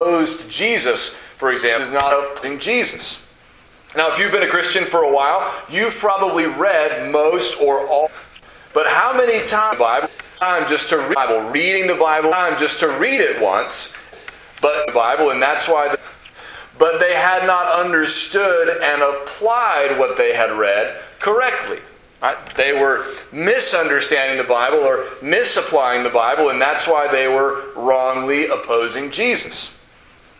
opposed Jesus, for example, is not opposing Jesus. Now, if you've been a Christian for a while, you've probably read most or all. But how many times Bible time just to read the Bible, reading the Bible, time just to read it once, but the Bible, and that's why. The, but they had not understood and applied what they had read correctly. Right? They were misunderstanding the Bible or misapplying the Bible, and that's why they were wrongly opposing Jesus.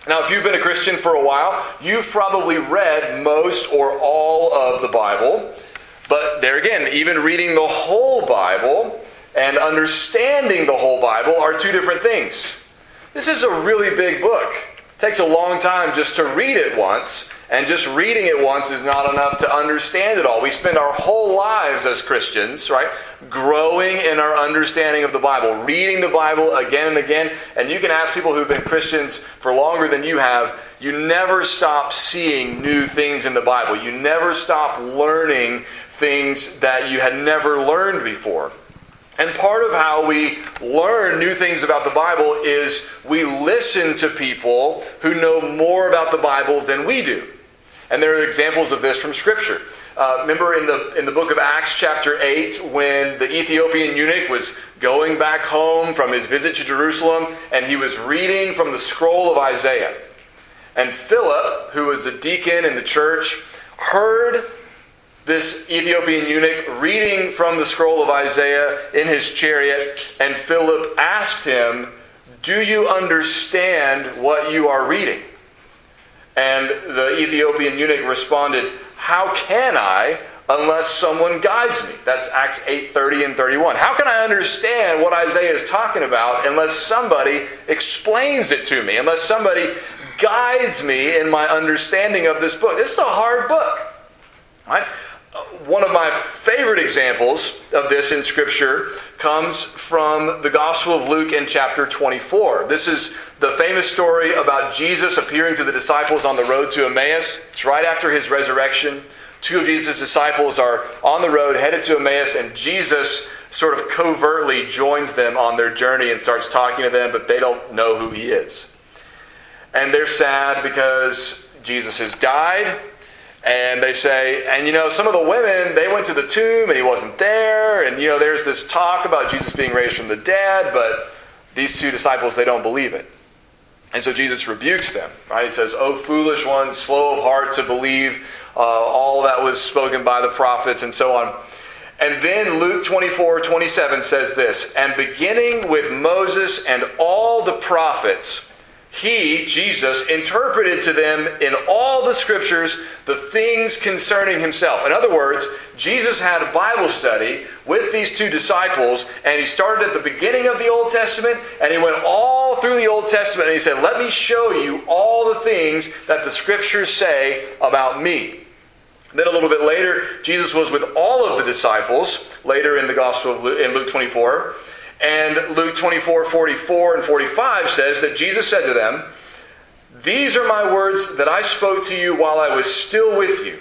Now, if you've been a Christian for a while, you've probably read most or all of the Bible. But there again, even reading the whole Bible and understanding the whole Bible are two different things. This is a really big book. Takes a long time just to read it once, and just reading it once is not enough to understand it all. We spend our whole lives as Christians, right, growing in our understanding of the Bible, reading the Bible again and again. And you can ask people who've been Christians for longer than you have, you never stop seeing new things in the Bible. You never stop learning things that you had never learned before. And part of how we learn new things about the Bible is we listen to people who know more about the Bible than we do. And there are examples of this from Scripture. Uh, remember in the, in the book of Acts, chapter 8, when the Ethiopian eunuch was going back home from his visit to Jerusalem and he was reading from the scroll of Isaiah. And Philip, who was a deacon in the church, heard this Ethiopian eunuch reading from the scroll of Isaiah in his chariot, and Philip asked him, Do you understand what you are reading? And the Ethiopian eunuch responded, How can I unless someone guides me? That's Acts 8 30 and 31. How can I understand what Isaiah is talking about unless somebody explains it to me, unless somebody guides me in my understanding of this book? This is a hard book. Right? One of my favorite examples of this in Scripture comes from the Gospel of Luke in chapter 24. This is the famous story about Jesus appearing to the disciples on the road to Emmaus. It's right after his resurrection. Two of Jesus' disciples are on the road headed to Emmaus, and Jesus sort of covertly joins them on their journey and starts talking to them, but they don't know who he is. And they're sad because Jesus has died and they say, and you know, some of the women, they went to the tomb and he wasn't there. And you know, there's this talk about Jesus being raised from the dead, but these two disciples, they don't believe it. And so Jesus rebukes them, right? He says, Oh, foolish ones, slow of heart to believe uh, all that was spoken by the prophets, and so on. And then Luke 24, 27 says this And beginning with Moses and all the prophets, he, Jesus, interpreted to them in all the scriptures the things concerning himself. In other words, Jesus had a Bible study with these two disciples, and he started at the beginning of the Old Testament, and he went all through the Old Testament, and he said, Let me show you all the things that the scriptures say about me. Then a little bit later, Jesus was with all of the disciples, later in the Gospel of Luke, in Luke 24. And Luke 24, 44, and 45 says that Jesus said to them, These are my words that I spoke to you while I was still with you,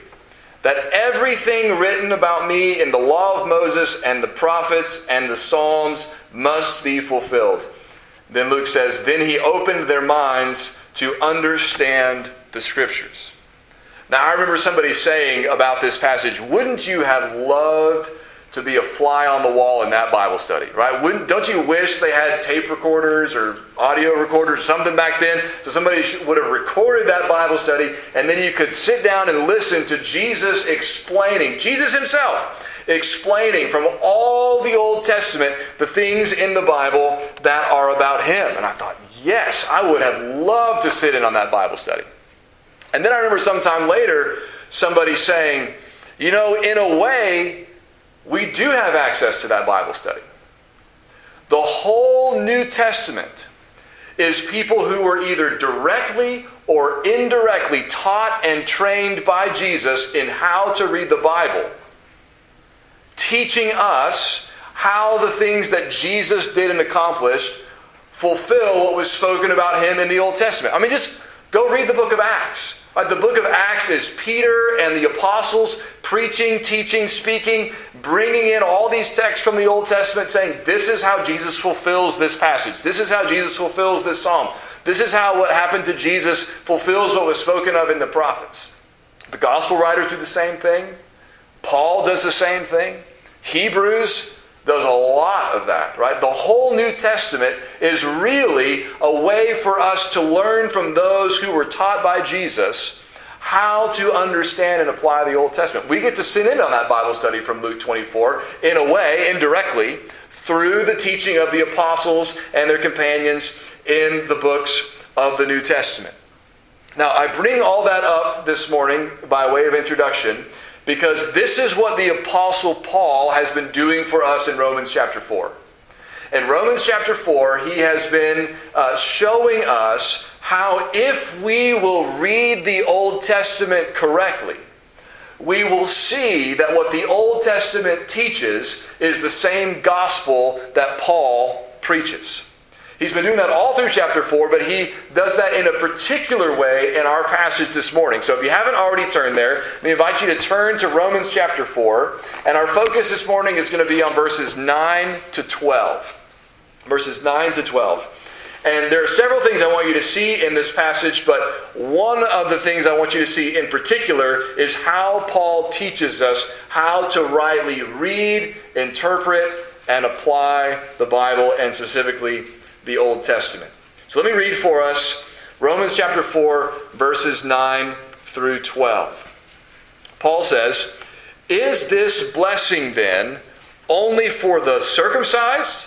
that everything written about me in the law of Moses and the prophets and the Psalms must be fulfilled. Then Luke says, Then he opened their minds to understand the scriptures. Now, I remember somebody saying about this passage, Wouldn't you have loved to be a fly on the wall in that Bible study, right? Wouldn't, don't you wish they had tape recorders or audio recorders or something back then so somebody would have recorded that Bible study and then you could sit down and listen to Jesus explaining, Jesus himself explaining from all the Old Testament the things in the Bible that are about him. And I thought, yes, I would have loved to sit in on that Bible study. And then I remember sometime later somebody saying, you know, in a way, we do have access to that Bible study. The whole New Testament is people who were either directly or indirectly taught and trained by Jesus in how to read the Bible, teaching us how the things that Jesus did and accomplished fulfill what was spoken about him in the Old Testament. I mean, just go read the book of Acts. Right, the book of Acts is Peter and the apostles preaching, teaching, speaking, bringing in all these texts from the Old Testament saying, this is how Jesus fulfills this passage. This is how Jesus fulfills this psalm. This is how what happened to Jesus fulfills what was spoken of in the prophets. The gospel writers do the same thing. Paul does the same thing. Hebrews does a lot of that, right? The whole New Testament is really a way for us to learn from those who were taught by Jesus how to understand and apply the Old Testament. We get to sit in on that Bible study from Luke 24 in a way, indirectly, through the teaching of the apostles and their companions in the books of the New Testament. Now, I bring all that up this morning by way of introduction because this is what the Apostle Paul has been doing for us in Romans chapter 4. In Romans chapter 4, he has been uh, showing us how, if we will read the Old Testament correctly, we will see that what the Old Testament teaches is the same gospel that Paul preaches. He's been doing that all through chapter 4, but he does that in a particular way in our passage this morning. So if you haven't already turned there, we invite you to turn to Romans chapter 4. And our focus this morning is going to be on verses 9 to 12. Verses 9 to 12. And there are several things I want you to see in this passage, but one of the things I want you to see in particular is how Paul teaches us how to rightly read, interpret, and apply the Bible, and specifically the Old Testament. So let me read for us Romans chapter 4, verses 9 through 12. Paul says, Is this blessing then only for the circumcised,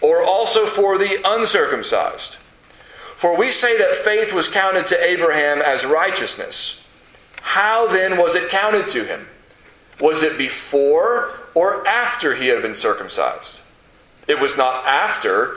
or also for the uncircumcised? For we say that faith was counted to Abraham as righteousness. How then was it counted to him? Was it before or after he had been circumcised? It was not after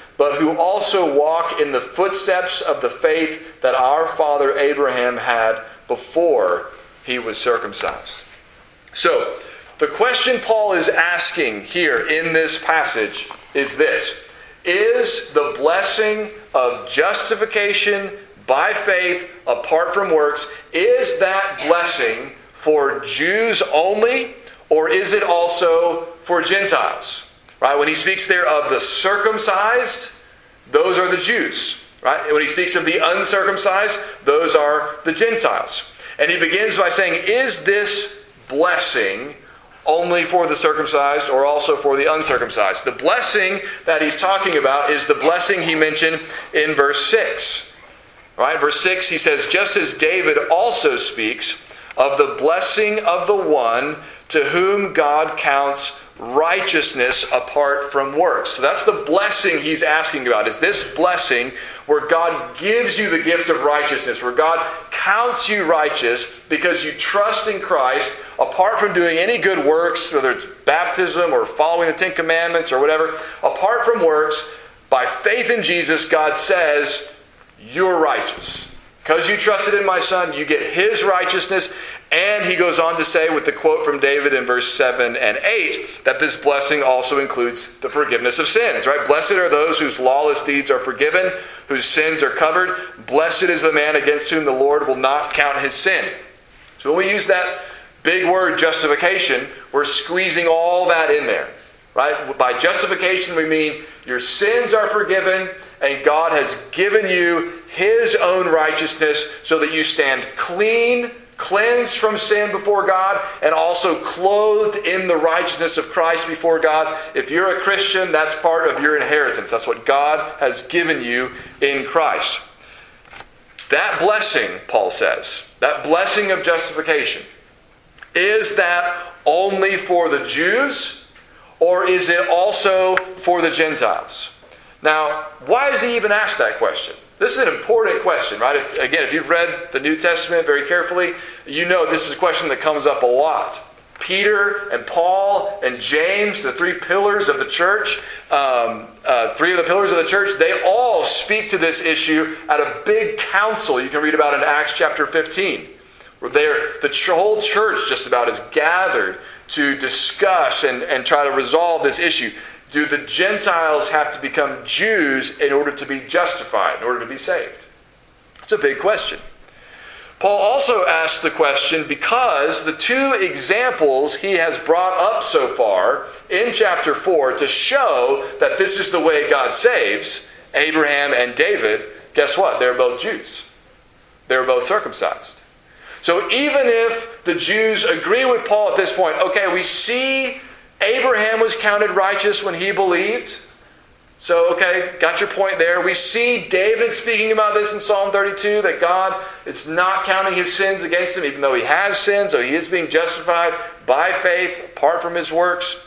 but who also walk in the footsteps of the faith that our father Abraham had before he was circumcised. So, the question Paul is asking here in this passage is this Is the blessing of justification by faith apart from works, is that blessing for Jews only, or is it also for Gentiles? Right? When he speaks there of the circumcised, those are the Jews. Right? When he speaks of the uncircumcised, those are the Gentiles. And he begins by saying, Is this blessing only for the circumcised or also for the uncircumcised? The blessing that he's talking about is the blessing he mentioned in verse 6. Right? Verse 6, he says, Just as David also speaks of the blessing of the one to whom God counts righteousness apart from works. So that's the blessing he's asking about. Is this blessing where God gives you the gift of righteousness, where God counts you righteous because you trust in Christ apart from doing any good works, whether it's baptism or following the Ten Commandments or whatever, apart from works, by faith in Jesus, God says, You're righteous. Because you trusted in my son, you get his righteousness. And he goes on to say, with the quote from David in verse 7 and 8, that this blessing also includes the forgiveness of sins, right? Blessed are those whose lawless deeds are forgiven, whose sins are covered. Blessed is the man against whom the Lord will not count his sin. So when we use that big word justification, we're squeezing all that in there, right? By justification, we mean your sins are forgiven and God has given you His own righteousness so that you stand clean, cleansed from sin before God, and also clothed in the righteousness of Christ before God. If you're a Christian, that's part of your inheritance. That's what God has given you in Christ. That blessing, Paul says, that blessing of justification, is that only for the Jews, or is it also for the Gentiles? Now, why does he even ask that question? This is an important question, right? If, again, if you've read the New Testament very carefully, you know this is a question that comes up a lot. Peter and Paul and James, the three pillars of the church, um, uh, three of the pillars of the church, they all speak to this issue at a big council you can read about in Acts chapter 15. Where the whole church just about is gathered to discuss and, and try to resolve this issue. Do the Gentiles have to become Jews in order to be justified, in order to be saved? It's a big question. Paul also asks the question because the two examples he has brought up so far in chapter 4 to show that this is the way God saves Abraham and David, guess what? They're both Jews. They're both circumcised. So even if the Jews agree with Paul at this point, okay, we see Abraham was counted righteous when he believed. So, okay, got your point there. We see David speaking about this in Psalm 32 that God is not counting his sins against him, even though he has sinned, so he is being justified by faith apart from his works.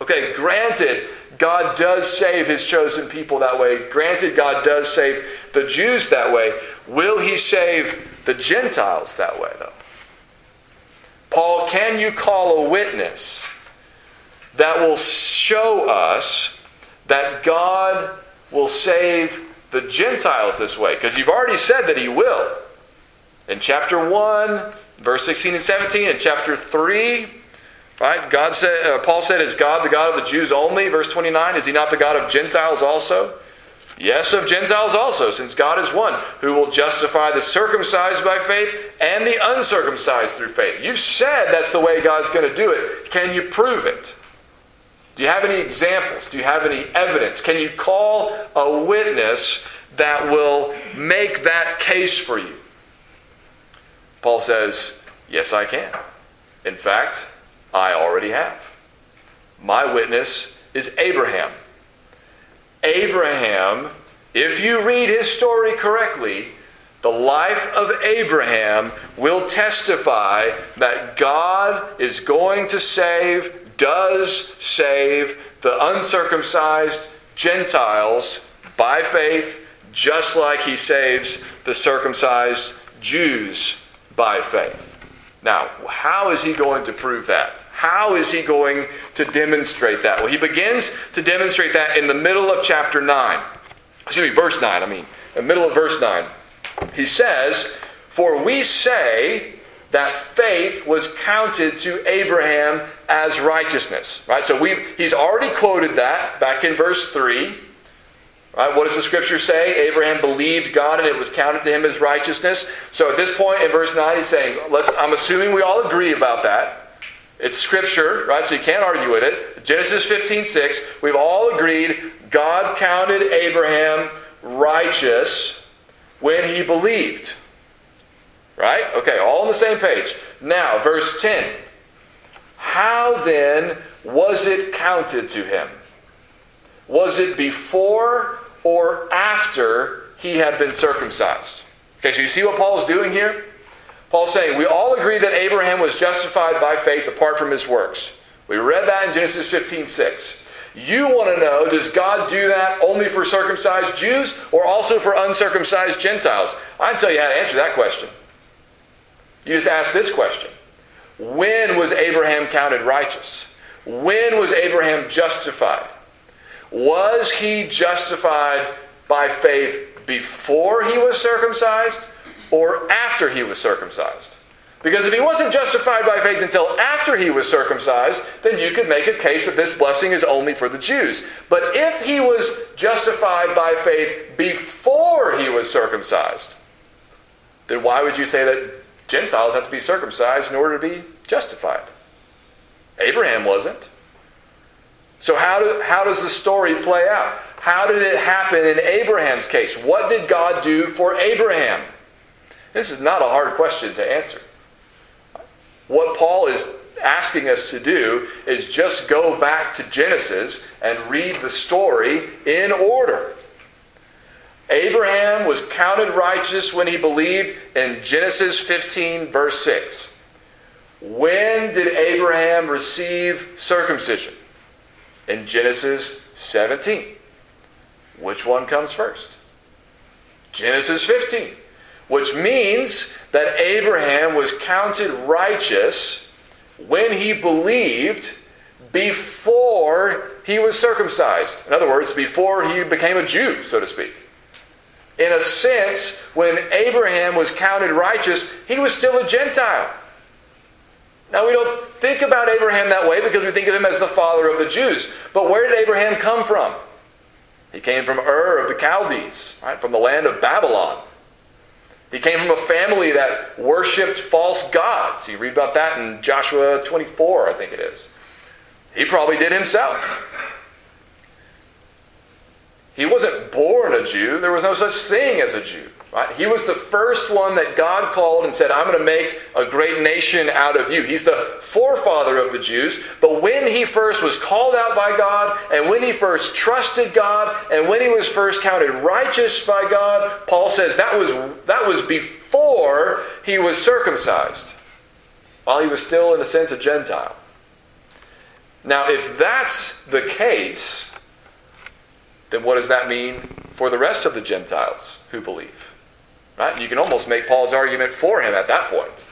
Okay, granted, God does save his chosen people that way. Granted, God does save the Jews that way. Will he save the Gentiles that way, though? Paul, can you call a witness that will show us? that God will save the Gentiles this way? Because you've already said that He will. In chapter 1, verse 16 and 17, in chapter 3, right? God said, uh, Paul said, Is God the God of the Jews only? Verse 29, Is He not the God of Gentiles also? Yes, of Gentiles also, since God is one, who will justify the circumcised by faith and the uncircumcised through faith. You've said that's the way God's going to do it. Can you prove it? Do you have any examples? Do you have any evidence? Can you call a witness that will make that case for you? Paul says, Yes, I can. In fact, I already have. My witness is Abraham. Abraham, if you read his story correctly, the life of Abraham will testify that God is going to save does save the uncircumcised Gentiles by faith, just like he saves the circumcised Jews by faith. Now, how is he going to prove that? How is he going to demonstrate that? Well, he begins to demonstrate that in the middle of chapter 9. Excuse me, verse 9, I mean, in the middle of verse 9. He says, For we say that faith was counted to Abraham as righteousness. Right? So we he's already quoted that back in verse 3. Right? What does the scripture say? Abraham believed God and it was counted to him as righteousness. So at this point in verse 9, he's saying, let's I'm assuming we all agree about that. It's scripture, right? So you can't argue with it. Genesis 15, 6. We've all agreed God counted Abraham righteous when he believed. Right? Okay, all on the same page. Now, verse 10. How then was it counted to him? Was it before or after he had been circumcised? Okay, so you see what Paul is doing here? Paul's saying, we all agree that Abraham was justified by faith apart from his works. We read that in Genesis 15 6. You want to know does God do that only for circumcised Jews or also for uncircumcised Gentiles? I can tell you how to answer that question. You just ask this question When was Abraham counted righteous? When was Abraham justified? Was he justified by faith before he was circumcised or after he was circumcised? Because if he wasn't justified by faith until after he was circumcised, then you could make a case that this blessing is only for the Jews. But if he was justified by faith before he was circumcised, then why would you say that Gentiles have to be circumcised in order to be justified. Abraham wasn't. So, how, do, how does the story play out? How did it happen in Abraham's case? What did God do for Abraham? This is not a hard question to answer. What Paul is asking us to do is just go back to Genesis and read the story in order. Abraham was counted righteous when he believed in Genesis 15, verse 6. When did Abraham receive circumcision? In Genesis 17. Which one comes first? Genesis 15, which means that Abraham was counted righteous when he believed before he was circumcised. In other words, before he became a Jew, so to speak. In a sense, when Abraham was counted righteous, he was still a Gentile. Now, we don't think about Abraham that way because we think of him as the father of the Jews. But where did Abraham come from? He came from Ur of the Chaldees, right, from the land of Babylon. He came from a family that worshiped false gods. You read about that in Joshua 24, I think it is. He probably did himself. He wasn't born a Jew, there was no such thing as a Jew. Right? He was the first one that God called and said, I'm going to make a great nation out of you. He's the forefather of the Jews. But when he first was called out by God, and when he first trusted God, and when he was first counted righteous by God, Paul says that was, that was before he was circumcised, while he was still, in a sense, a Gentile. Now, if that's the case, then what does that mean for the rest of the Gentiles who believe? Right? You can almost make Paul's argument for him at that point.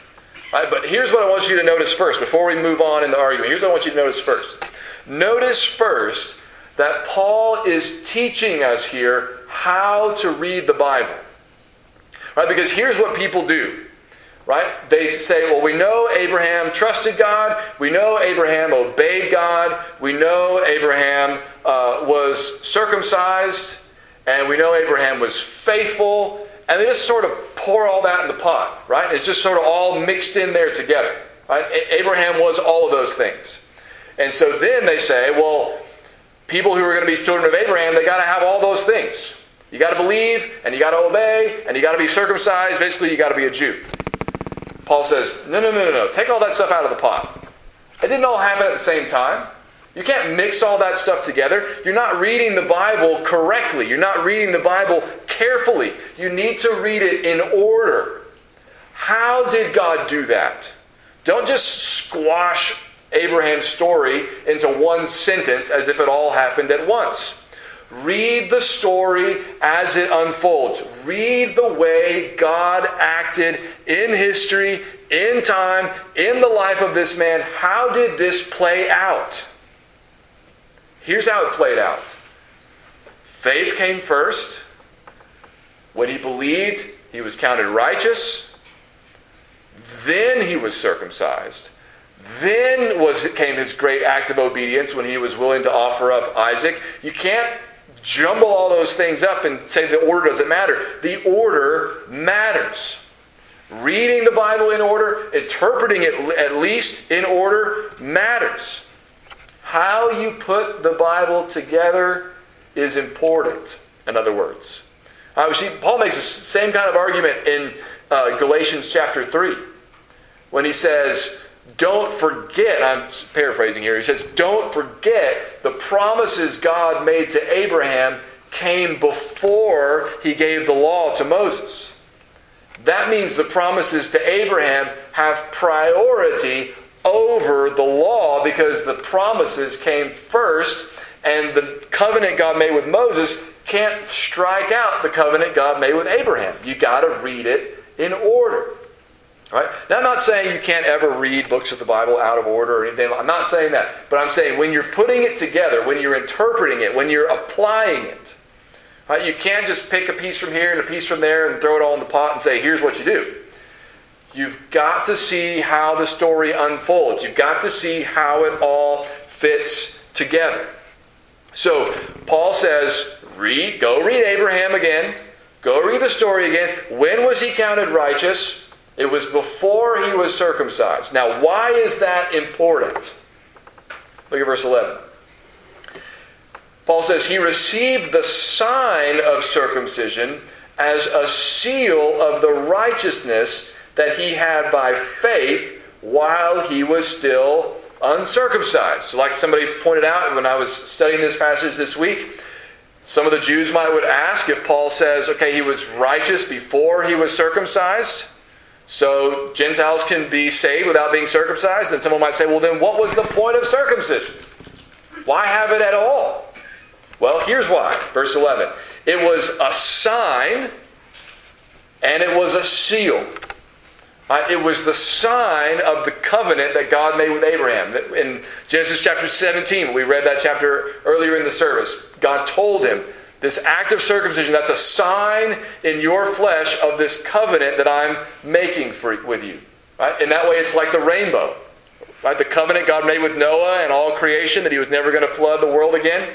Right? But here's what I want you to notice first before we move on in the argument. Here's what I want you to notice first. Notice first that Paul is teaching us here how to read the Bible. Right? Because here's what people do. Right? They say, well, we know Abraham trusted God. We know Abraham obeyed God. We know Abraham uh, was circumcised. And we know Abraham was faithful and they just sort of pour all that in the pot, right? It's just sort of all mixed in there together, right? Abraham was all of those things. And so then they say, well, people who are going to be children of Abraham, they got to have all those things. You got to believe, and you got to obey, and you got to be circumcised. Basically, you got to be a Jew. Paul says, no, no, no, no, no. Take all that stuff out of the pot. It didn't all happen at the same time. You can't mix all that stuff together. You're not reading the Bible correctly. You're not reading the Bible carefully. You need to read it in order. How did God do that? Don't just squash Abraham's story into one sentence as if it all happened at once. Read the story as it unfolds. Read the way God acted in history, in time, in the life of this man. How did this play out? Here's how it played out faith came first. When he believed, he was counted righteous. Then he was circumcised. Then was came his great act of obedience when he was willing to offer up Isaac. You can't jumble all those things up and say the order doesn't matter. The order matters. Reading the Bible in order, interpreting it at least in order matters. How you put the Bible together is important, in other words. Uh, Paul makes the same kind of argument in uh, Galatians chapter 3 when he says, Don't forget, I'm paraphrasing here, he says, Don't forget the promises God made to Abraham came before he gave the law to Moses. That means the promises to Abraham have priority over the law because the promises came first, and the covenant God made with Moses can't strike out the covenant God made with Abraham. You got to read it in order. Right? Now, I'm not saying you can't ever read books of the Bible out of order or anything. I'm not saying that. But I'm saying when you're putting it together, when you're interpreting it, when you're applying it, right, you can't just pick a piece from here and a piece from there and throw it all in the pot and say, here's what you do. You've got to see how the story unfolds. You've got to see how it all fits together. So Paul says, read, go read Abraham again. Go read the story again. When was he counted righteous? It was before he was circumcised. Now, why is that important? Look at verse 11. Paul says, He received the sign of circumcision as a seal of the righteousness that he had by faith while he was still uncircumcised. So like somebody pointed out when I was studying this passage this week, some of the Jews might would ask if Paul says, okay, he was righteous before he was circumcised, so Gentiles can be saved without being circumcised. Then someone might say, well, then what was the point of circumcision? Why have it at all? Well, here's why. Verse 11. It was a sign and it was a seal. Uh, it was the sign of the covenant that God made with Abraham. In Genesis chapter 17, we read that chapter earlier in the service. God told him, This act of circumcision, that's a sign in your flesh of this covenant that I'm making for, with you. Right? In that way, it's like the rainbow. Right? The covenant God made with Noah and all creation that he was never going to flood the world again.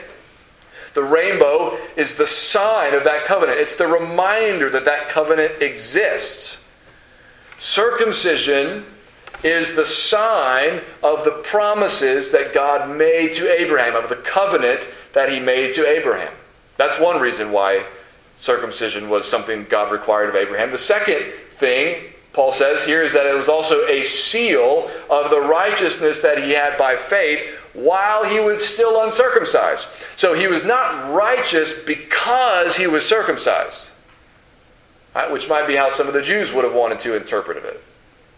The rainbow is the sign of that covenant. It's the reminder that that covenant exists. Circumcision is the sign of the promises that God made to Abraham, of the covenant that he made to Abraham. That's one reason why circumcision was something God required of Abraham. The second thing Paul says here is that it was also a seal of the righteousness that he had by faith while he was still uncircumcised. So he was not righteous because he was circumcised, right? which might be how some of the Jews would have wanted to interpret it.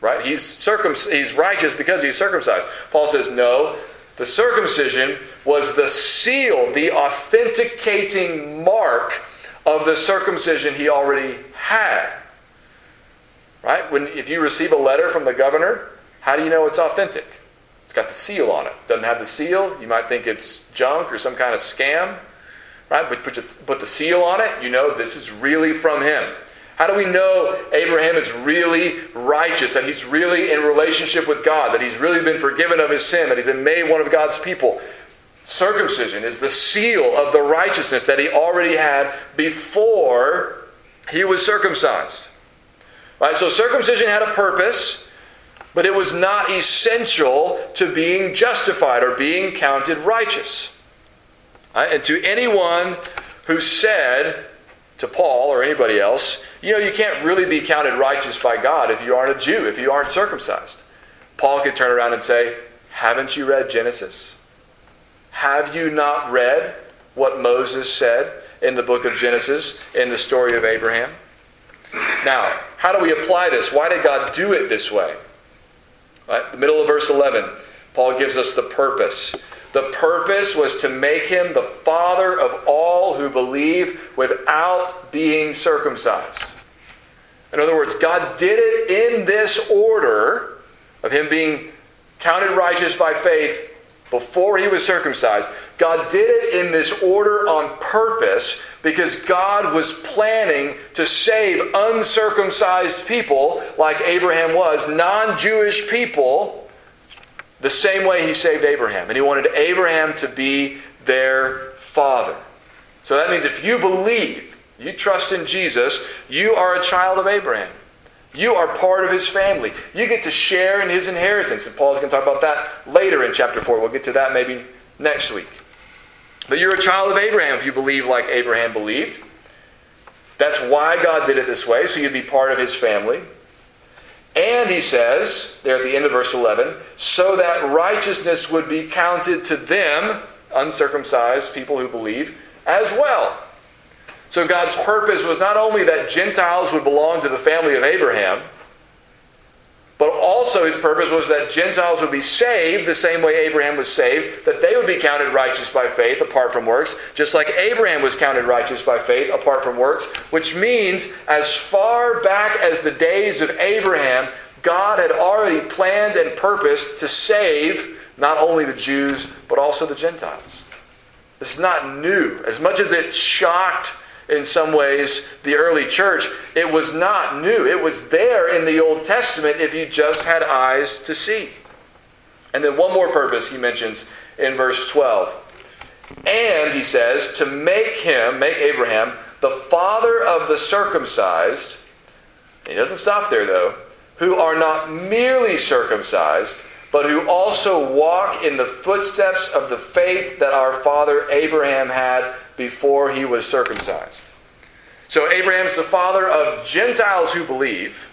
Right? He's, circumc- he's righteous because he's circumcised. Paul says, no, the circumcision was the seal, the authenticating mark of the circumcision he already had. Right? When, if you receive a letter from the governor, how do you know it's authentic? It's got the seal on it. Doesn't have the seal, you might think it's junk or some kind of scam. Right? But put, put the seal on it, you know this is really from him. How do we know Abraham is really righteous, that he's really in relationship with God, that he's really been forgiven of his sin, that he's been made one of God's people? Circumcision is the seal of the righteousness that he already had before he was circumcised. Right? So circumcision had a purpose, but it was not essential to being justified or being counted righteous. Right? And to anyone who said to Paul or anybody else, you know, you can't really be counted righteous by God if you aren't a Jew, if you aren't circumcised. Paul could turn around and say, Haven't you read Genesis? Have you not read what Moses said in the book of Genesis in the story of Abraham? Now, how do we apply this? Why did God do it this way? Right? The middle of verse 11, Paul gives us the purpose. The purpose was to make him the father of all who believe without being circumcised. In other words, God did it in this order of him being counted righteous by faith before he was circumcised. God did it in this order on purpose because God was planning to save uncircumcised people like Abraham was, non Jewish people, the same way he saved Abraham. And he wanted Abraham to be their father. So that means if you believe, you trust in Jesus, you are a child of Abraham. You are part of his family. You get to share in his inheritance. And Paul's going to talk about that later in chapter 4. We'll get to that maybe next week. But you're a child of Abraham if you believe like Abraham believed. That's why God did it this way, so you'd be part of his family. And he says, there at the end of verse 11, so that righteousness would be counted to them, uncircumcised people who believe, as well. So God's purpose was not only that Gentiles would belong to the family of Abraham, but also his purpose was that Gentiles would be saved the same way Abraham was saved, that they would be counted righteous by faith apart from works, just like Abraham was counted righteous by faith apart from works, which means as far back as the days of Abraham, God had already planned and purposed to save not only the Jews, but also the Gentiles. This is not new. As much as it shocked in some ways, the early church, it was not new. It was there in the Old Testament if you just had eyes to see. And then one more purpose he mentions in verse 12. And he says, to make him, make Abraham, the father of the circumcised. He doesn't stop there though, who are not merely circumcised, but who also walk in the footsteps of the faith that our father Abraham had before he was circumcised. So Abraham's the father of Gentiles who believe.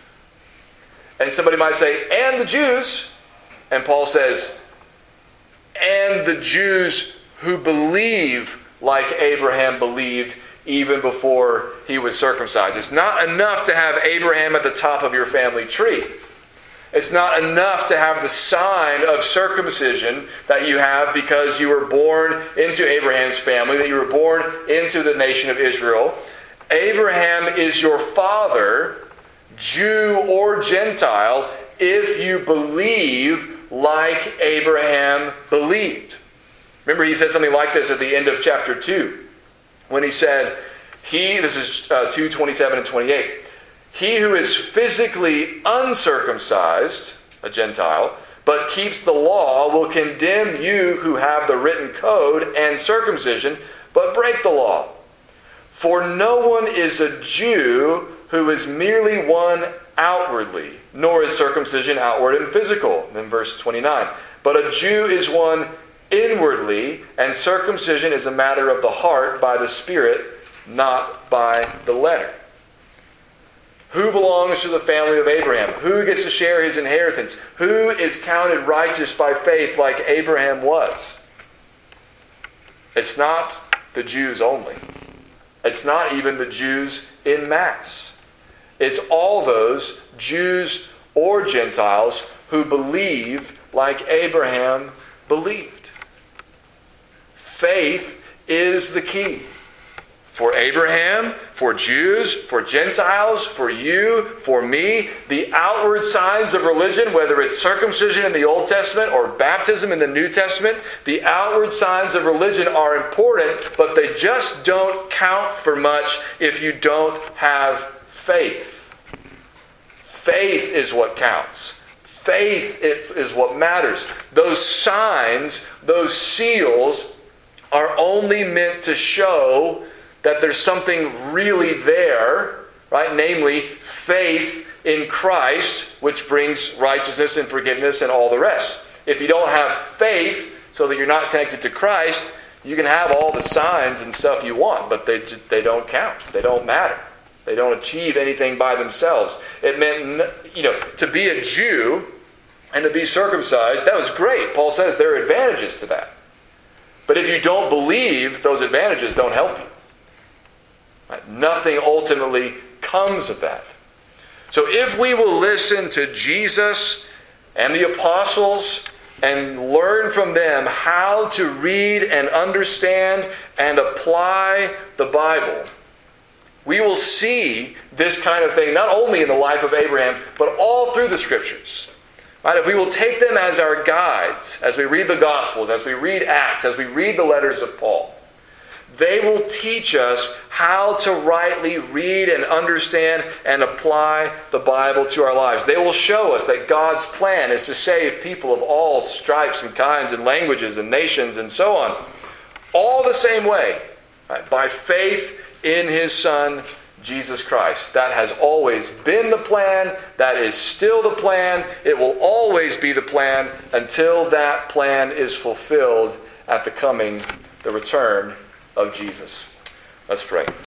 And somebody might say, and the Jews. And Paul says, and the Jews who believe like Abraham believed even before he was circumcised. It's not enough to have Abraham at the top of your family tree. It's not enough to have the sign of circumcision that you have because you were born into Abraham's family, that you were born into the nation of Israel. Abraham is your father Jew or Gentile, if you believe like Abraham believed. Remember, he said something like this at the end of chapter 2 when he said, He, this is uh, 2 27 and 28, he who is physically uncircumcised, a Gentile, but keeps the law will condemn you who have the written code and circumcision, but break the law. For no one is a Jew who is merely one outwardly, nor is circumcision outward and physical. In verse 29. But a Jew is one inwardly, and circumcision is a matter of the heart by the Spirit, not by the letter. Who belongs to the family of Abraham? Who gets to share his inheritance? Who is counted righteous by faith like Abraham was? It's not the Jews only. It's not even the Jews in mass. It's all those Jews or Gentiles who believe like Abraham believed. Faith is the key for Abraham, for Jews, for Gentiles, for you, for me. The outward signs of religion, whether it's circumcision in the Old Testament or baptism in the New Testament, the outward signs of religion are important, but they just don't count for much if you don't have faith. Faith is what counts. Faith is what matters. Those signs, those seals, are only meant to show that there's something really there, right? Namely, faith in Christ, which brings righteousness and forgiveness and all the rest. If you don't have faith, so that you're not connected to Christ, you can have all the signs and stuff you want, but they, they don't count. They don't matter. They don't achieve anything by themselves. It meant, you know, to be a Jew and to be circumcised, that was great. Paul says there are advantages to that. But if you don't believe, those advantages don't help you. Right? Nothing ultimately comes of that. So if we will listen to Jesus and the apostles and learn from them how to read and understand and apply the Bible, we will see this kind of thing not only in the life of Abraham, but all through the scriptures. Right? If we will take them as our guides, as we read the Gospels, as we read Acts, as we read the letters of Paul, they will teach us how to rightly read and understand and apply the Bible to our lives. They will show us that God's plan is to save people of all stripes and kinds and languages and nations and so on, all the same way, right? by faith in His Son, Jesus Christ. That has always been the plan. That is still the plan. It will always be the plan until that plan is fulfilled at the coming, the return of Jesus. Let's pray.